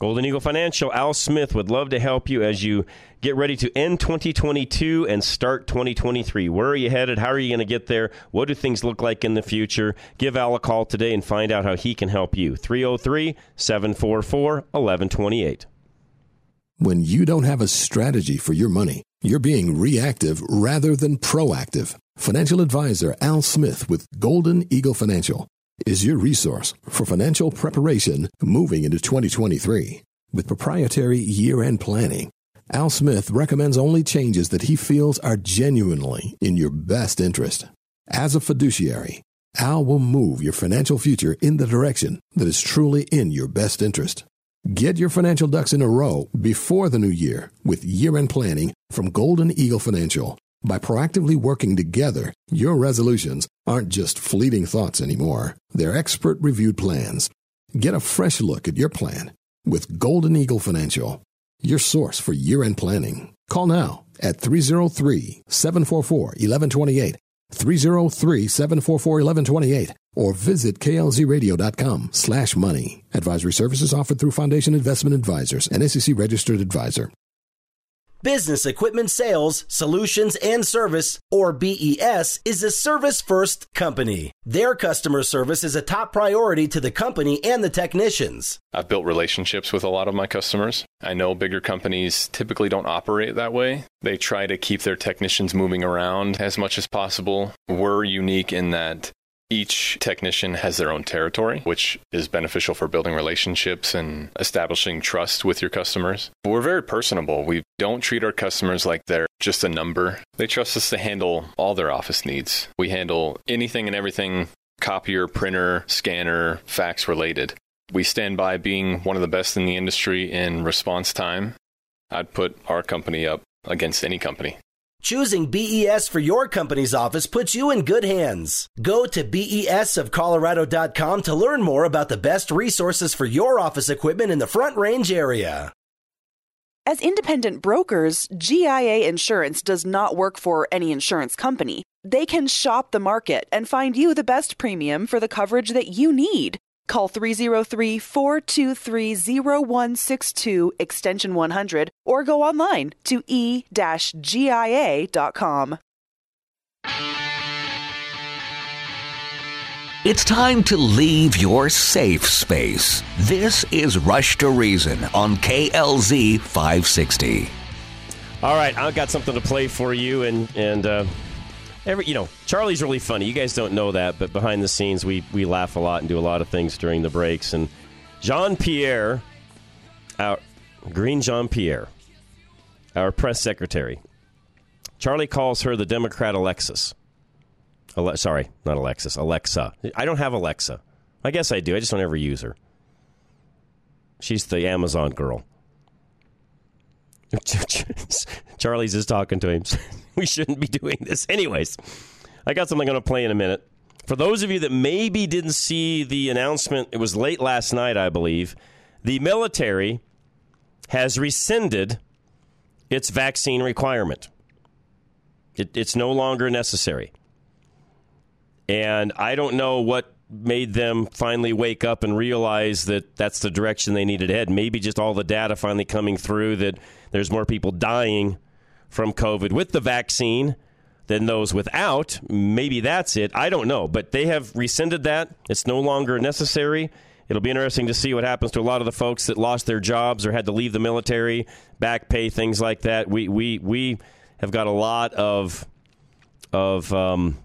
S2: Golden Eagle Financial, Al Smith would love to help you as you get ready to end 2022 and start 2023. Where are you headed? How are you going to get there? What do things look like in the future? Give Al a call today and find out how he can help you. 303 744 1128.
S11: When you don't have a strategy for your money, you're being reactive rather than proactive. Financial advisor Al Smith with Golden Eagle Financial is your resource for financial preparation moving into 2023. With proprietary year end planning, Al Smith recommends only changes that he feels are genuinely in your best interest. As a fiduciary, Al will move your financial future in the direction that is truly in your best interest. Get your financial ducks in a row before the new year with year end planning from Golden Eagle Financial. By proactively working together, your resolutions aren't just fleeting thoughts anymore. They're expert reviewed plans. Get a fresh look at your plan with Golden Eagle Financial, your source for year end planning. Call now at 303 744 1128, 303 744 1128, or visit klzradio.com slash money. Advisory services offered through Foundation Investment Advisors, an SEC registered advisor.
S14: Business Equipment Sales, Solutions, and Service, or BES, is a service first company. Their customer service is a top priority to the company and the technicians.
S15: I've built relationships with a lot of my customers. I know bigger companies typically don't operate that way. They try to keep their technicians moving around as much as possible. We're unique in that each technician has their own territory, which is beneficial for building relationships and establishing trust with your customers. We're very personable. We don't treat our customers like they're just a number. They trust us to handle all their office needs. We handle anything and everything copier, printer, scanner, fax related. We stand by being one of the best in the industry in response time. I'd put our company up against any company.
S14: Choosing BES for your company's office puts you in good hands. Go to besofcolorado.com to learn more about the best resources for your office equipment in the Front Range area.
S16: As independent brokers, GIA Insurance does not work for any insurance company. They can shop the market and find you the best premium for the coverage that you need. Call 303 423 0162 extension 100 or go online to e gia.com.
S4: It's time to leave your safe space. This is Rush to Reason on KLZ 560.
S2: All right, I've got something to play for you, and and uh, every you know Charlie's really funny. You guys don't know that, but behind the scenes, we we laugh a lot and do a lot of things during the breaks. And Jean Pierre, our Karine Jean Pierre, our press secretary, Charlie calls her the Democrat Alexis. Ale- sorry, not Alexis, Alexa. I don't have Alexa. I guess I do. I just don't ever use her. She's the Amazon girl. [LAUGHS] Charlie's just talking to him. [LAUGHS] we shouldn't be doing this. Anyways, I got something I'm going to play in a minute. For those of you that maybe didn't see the announcement, it was late last night, I believe. The military has rescinded its vaccine requirement. It, it's no longer necessary. And I don't know what made them finally wake up and realize that that's the direction they needed to head. Maybe just all the data finally coming through that there's more people dying from COVID with the vaccine than those without. Maybe that's it. I don't know. But they have rescinded that. It's no longer necessary. It'll be interesting to see what happens to a lot of the folks that lost their jobs or had to leave the military, back pay, things like that. We we we have got a lot of of um,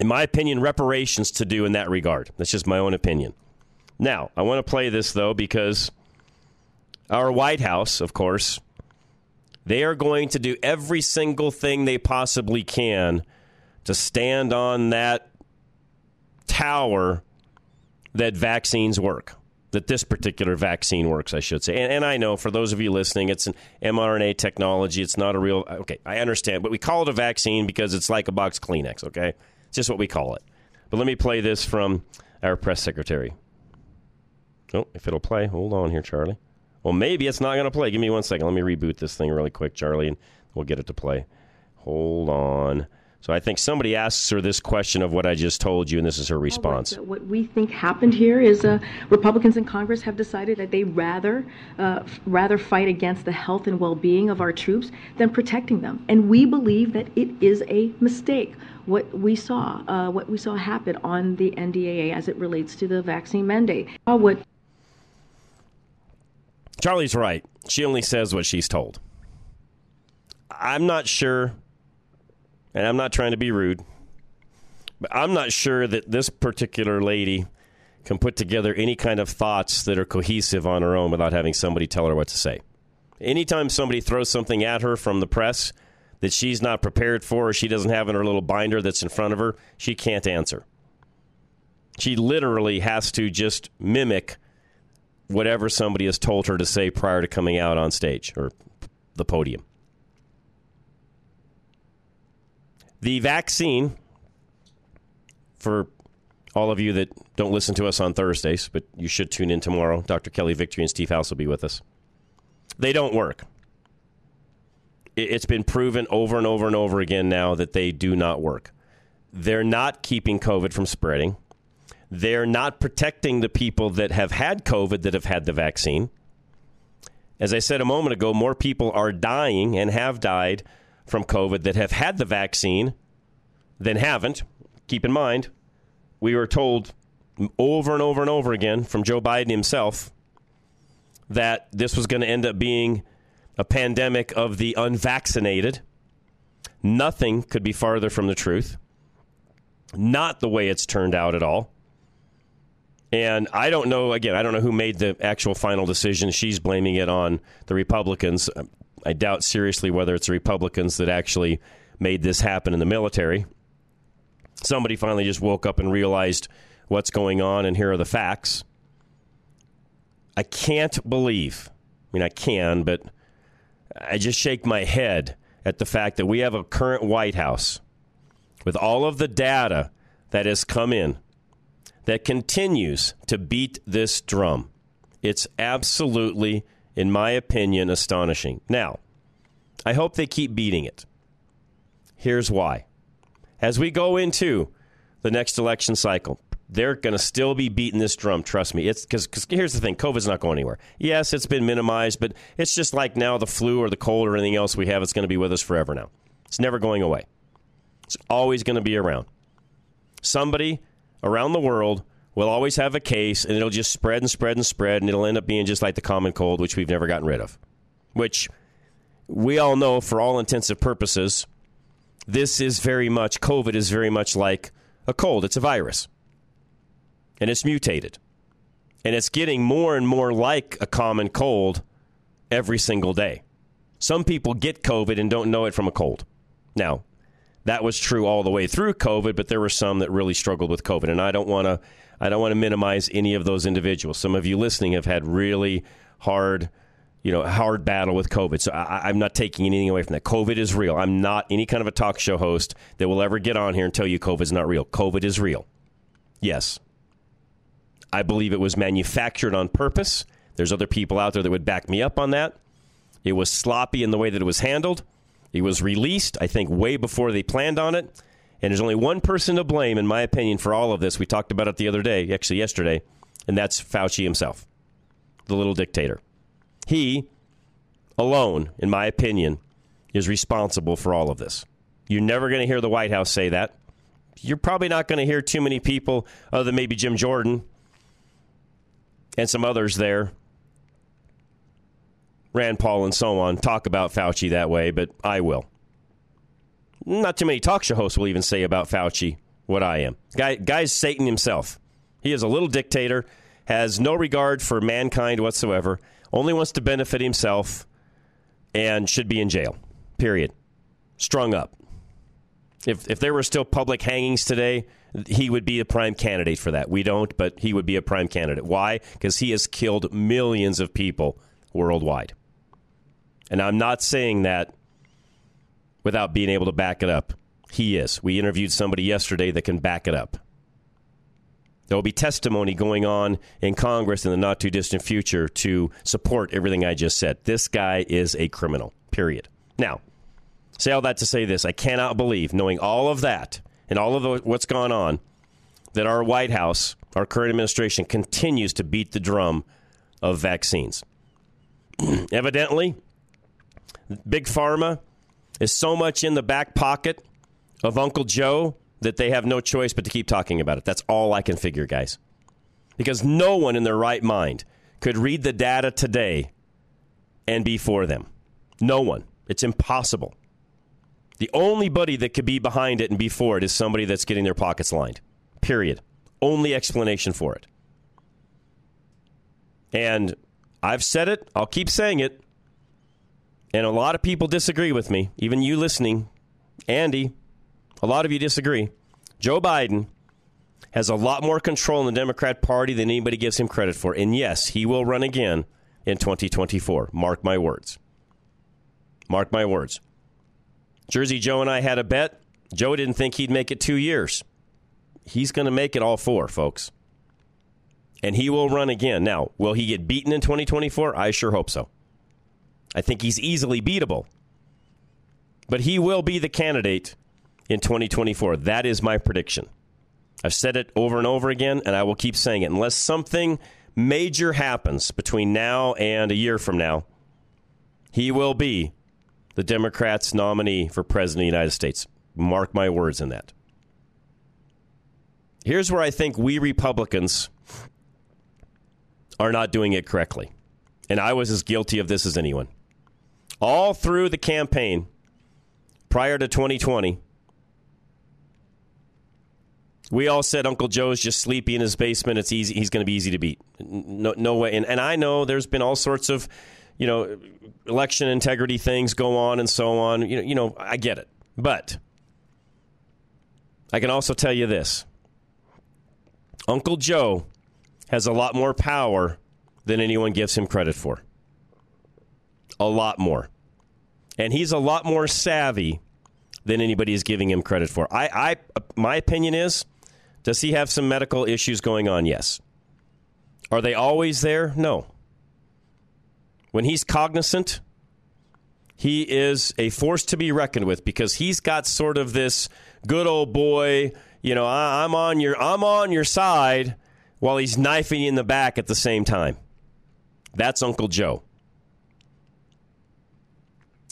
S2: in my opinion, reparations to do in that regard. That's just my own opinion. Now, I want to play this, though, because our White House, of course, they are going to do every single thing they possibly can to stand on that tower that vaccines work. That this particular vaccine works, I should say. And, and, I know for those of you listening, it's an mRNA technology. It's not a real. Okay, I understand. But we call it a vaccine because it's like a box Kleenex, okay? It's just what we call it. But let me play this from our press secretary. Oh, if it'll play, hold on here, Charlie. Well, maybe it's not going to play. Give me one second. Let me reboot this thing really quick, Charlie, and we'll get it to play. Hold on. So I think somebody asks her this question of what I just told you, and this is her response.
S17: Right. What we think happened here is uh, Republicans in Congress have decided that they rather uh, f- rather fight against the health and well-being of our troops than protecting them, and we believe that it is a mistake. What we saw, uh, what we saw happen on the NDAA as it relates to the vaccine mandate. What
S2: Charlie's right. She only says what she's told. I'm not sure and I'm not trying to be rude, but I'm not sure that this particular lady can put together any kind of thoughts that are cohesive on her own without having somebody tell her what to say. Anytime somebody throws something at her from the press that she's not prepared for or she doesn't have in her little binder that's in front of her, she can't answer. She literally has to just mimic whatever somebody has told her to say prior to coming out on stage or the podium. The vaccine, for all of you that don't listen to us on Thursdays, but you should tune in tomorrow, Dr. Kelly Victory and Steve House will be with us. They don't work. It's been proven over and over and over again now that they do not work. They're not keeping COVID from spreading. They're not protecting the people that have had COVID that have had the vaccine. As I said a moment ago, more people are dying and have died from COVID that have had the vaccine than haven't. Keep in mind, we were told over and over and over again from Joe Biden himself that this was going to end up being a pandemic of the unvaccinated. Nothing could be farther from the truth. Not the way it's turned out at all. And I don't know, again, I don't know who made the actual final decision. She's blaming it on the Republicans. I doubt seriously whether it's the Republicans that actually made this happen in the military. Somebody finally just woke up and realized what's going on, and here are the facts. I can't believe, I mean, I can, but I just shake my head at the fact that we have a current White House with all of the data that has come in that continues to beat this drum. It's absolutely in my opinion, astonishing. Now, I hope they keep beating it. Here's why. As we go into the next election cycle, they're going to still be beating this drum. Trust me. It's because here's the thing: COVID's not going anywhere. Yes, it's been minimized, but it's just like now the flu or the cold or anything else we have. It's going to be with us forever now. It's never going away. It's always going to be around. Somebody around the world will always have a case and it'll just spread and spread and spread and it'll end up being just like the common cold, which we've never gotten rid of. Which we all know for all intensive purposes, this is very much, COVID is very much like a cold. It's a virus. And it's mutated. And it's getting more and more like a common cold every single day. Some people get COVID and don't know it from a cold. Now, that was true all the way through COVID, but there were some that really struggled with COVID. And I don't want to I don't want to minimize any of those individuals. Some of you listening have had really hard, you know, hard battle with COVID. So I, am not taking anything away from that. COVID is real. I'm not any kind of a talk show host that will ever get on here and tell you COVID is not real. COVID is real. Yes. I believe it was manufactured on purpose. There's other people out there that would back me up on that. It was sloppy in the way that it was handled. It was released, I think, way before they planned on it. And there's only one person to blame, in my opinion, for all of this. We talked about it the other day, actually yesterday, and that's Fauci himself, the little dictator. He alone, in my opinion, is responsible for all of this. You're never going to hear the White House say that. You're probably not going to hear too many people, other than maybe Jim Jordan and some others there, Rand Paul and so on, talk about Fauci that way, but I will. Not too many talk show hosts will even say about Fauci what I am. Guy, guy's Satan himself. He is a little dictator, has no regard for mankind whatsoever, only wants to benefit himself, and should be in jail. Period. Strung up. If, if there were still public hangings today, he would be a prime candidate for that. We don't, but he would be a prime candidate. Why? Because he has killed millions of people worldwide. And I'm not saying that without being able to back it up. He is. We interviewed somebody yesterday that can back it up. There will be testimony going on in Congress in the not too distant future to support everything I just said. This guy is a criminal, period. Now, say all that to say this I cannot believe, knowing all of that and all of what's gone on, that our White House, our current administration, continues to beat the drum of vaccines. [CLEARS THROAT] Evidently, Big Pharma is so much in the back pocket of Uncle Joe that they have no choice but to keep talking about it. That's all I can figure, guys. Because no one in their right mind could read the data today and be for them. No one. It's impossible. The only buddy that could be behind it and be for it is somebody that's getting their pockets lined. Period. Only explanation for it. And I've said it, I'll keep saying it. And a lot of people disagree with me, even you listening. Andy, a lot of you disagree. Joe Biden has a lot more control in the Democrat Party than anybody gives him credit for. And yes, he will run again in 2024. Mark my words. Mark my words. Jersey Joe and I had a bet. Joe didn't think he'd make it two years. He's going to make it all four, folks. And he will run again. Now, will he get beaten in 2024? I sure hope so. I think he's easily beatable. But he will be the candidate in 2024. That is my prediction. I've said it over and over again, and I will keep saying it. Unless something major happens between now and a year from now, he will be the Democrats' nominee for President of the United States. Mark my words in that. Here's where I think we Republicans are not doing it correctly. And I was as guilty of this as anyone all through the campaign prior to 2020. We all said Uncle Joe's just sleepy in his basement. It's easy. He's going to be easy to beat. No, no way. And, and I know there's been all sorts of, you know, election integrity things go on and so on. You know, you know, I get it. But I can also tell you this: Uncle Joe has a lot more power than anyone gives him credit for. A lot more and he's a lot more savvy than anybody is giving him credit for. I, I, my opinion is, does he have some medical issues going on? Yes. Are they always there? No. When he's cognizant, he is a force to be reckoned with because he's got sort of this good old boy. You know, I, I'm on your, I'm on your side, while he's knifing you in the back at the same time. That's Uncle Joe.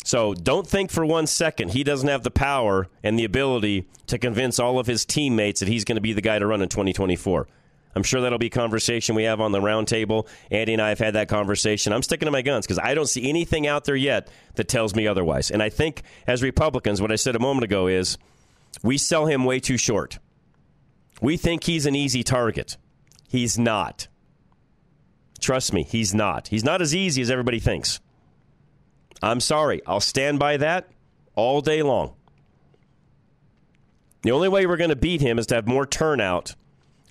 S2: So don't think for one second he doesn't have the power and the ability to convince all of his teammates that he's going to be the guy to run in 2024. I'm sure that'll be a conversation we have on the roundtable. Andy and I have had that conversation. I'm sticking to my guns because I don't see anything out there yet that tells me otherwise. And I think, as Republicans, what I said a moment ago is we sell him way too short. We think he's an easy target. He's not. Trust me, he's not. He's not as easy as everybody thinks. I'm sorry. I'll stand by that all day long. The only way we're going to beat him is to have more turnout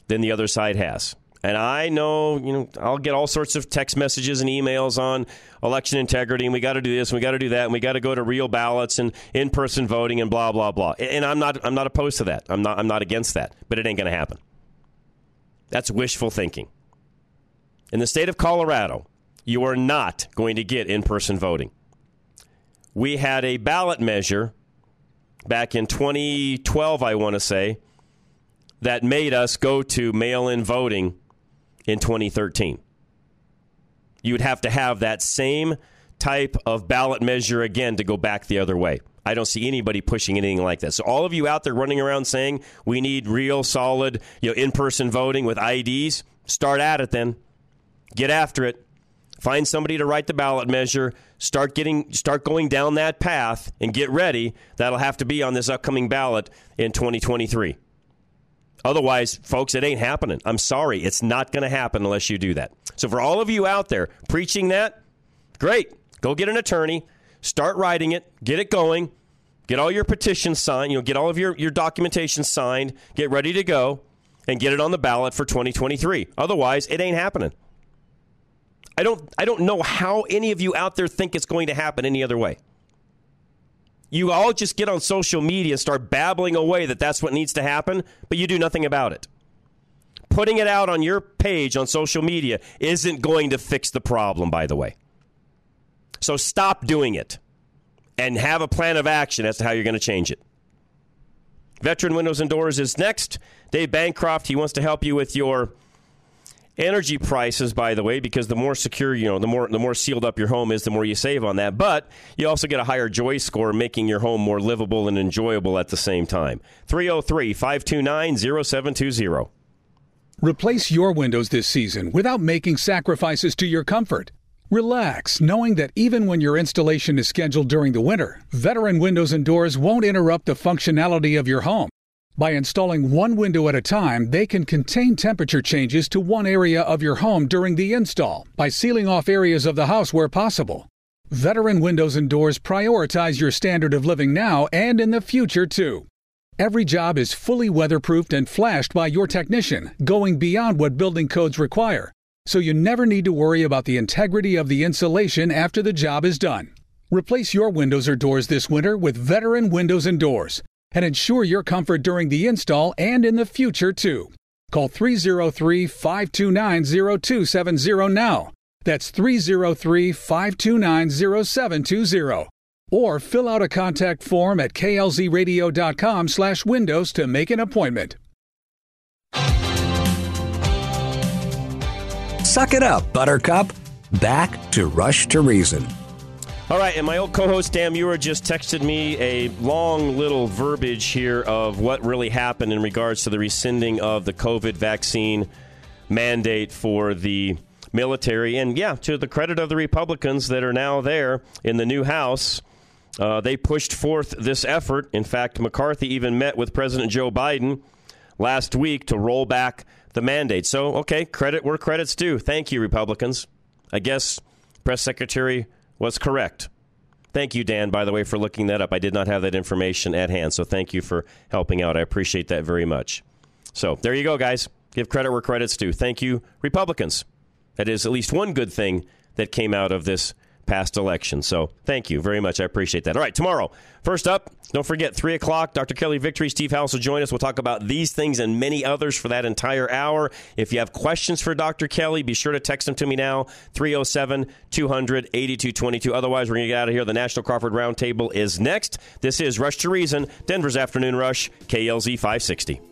S2: than the other side has. And I know, you know, I'll get all sorts of text messages and emails on election integrity, and we got to do this, and we got to do that, and we got to go to real ballots and in-person voting, and blah blah blah. And I'm not, I'm not opposed to that. I'm not, I'm not against that. But it ain't going to happen. That's wishful thinking. In the state of Colorado, you are not going to get in-person voting. We had a ballot measure back in 2012, I want to say, that made us go to mail-in voting in 2013. You would have to have that same type of ballot measure again to go back the other way. I don't see anybody pushing anything like that. So all of you out there running around saying we need real solid, you know, in-person voting with IDs, start at it then. Get after it. Find somebody to write the ballot measure, start getting start going down that path and get ready. That'll have to be on this upcoming ballot in 2023. Otherwise, folks, it ain't happening. I'm sorry. It's not going to happen unless you do that. So, for all of you out there preaching that, great. Go get an attorney, start writing it, get it going, get all your petitions signed, you know, get all of your, your documentation signed, get ready to go, and get it on the ballot for 2023. Otherwise, it ain't happening. I don't, I don't know how any of you out there think it's going to happen any other way. You all just get on social media and start babbling away that that's what needs to happen, but you do nothing about it. Putting it out on your page on social media isn't going to fix the problem, by the way. So stop doing it and have a plan of action as to how you're going to change it. Veteran Windows and Doors is next. Dave Bancroft, he wants to help you with your energy prices by the way because the more secure you know the more the more sealed up your home is the more you save on that. But you also get a higher joy score making your home more livable and enjoyable at the same time. 303-529-0720
S18: replace your windows this season without making sacrifices to your comfort. Relax, knowing that even when your installation is scheduled during the winter, Veteran Windows and Doors won't interrupt the functionality of your home. By installing one window at a time, they can contain temperature changes to one area of your home during the install by sealing off areas of the house where possible. Veteran Windows and Doors prioritize your standard of living now and in the future, too. Every job is fully weatherproofed and flashed by your technician, going beyond what building codes require so you never need to worry about the integrity of the insulation after the job is done. Replace your windows or doors this winter with veteran windows and doors and ensure your comfort during the install and in the future too. Call 303 529 0270 now. That's 303 529 0720. Or fill out a contact form at klzradio.com slash windows to make an appointment.
S19: Suck it up, Buttercup. Back to Rush to Reason.
S2: All right, and my old co-host Dan Muir just texted me a long little verbiage here of what really happened in regards to the rescinding of the COVID vaccine mandate for the military. And yeah, to the credit of the Republicans that are now there in the new House, uh, they pushed forth this effort. In fact, McCarthy even met with President Joe Biden last week to roll back the mandate. So, okay, credit where credit's due. Thank you, Republicans. I guess press secretary was correct. Thank you, Dan, by the way, for looking that up. I did not have that information at hand, so thank you for helping out. I appreciate that very much. So, there you go, guys. Give credit where credit's due. Thank you, Republicans. That is at least one good thing that came out of this past election. So thank you very much. I appreciate that. All right, tomorrow, first up, don't forget, 3 o'clock, Dr. Kelly Victory, Steve House will join us. We'll talk about these things and many others for that entire hour. If you have questions for Dr. Kelly, be sure to text them to me now, 307 200 8222. Otherwise, we're going to get out of here. The National Crawford Roundtable is next. This is Rush to Reason, Denver's Afternoon Rush, KLZ 560.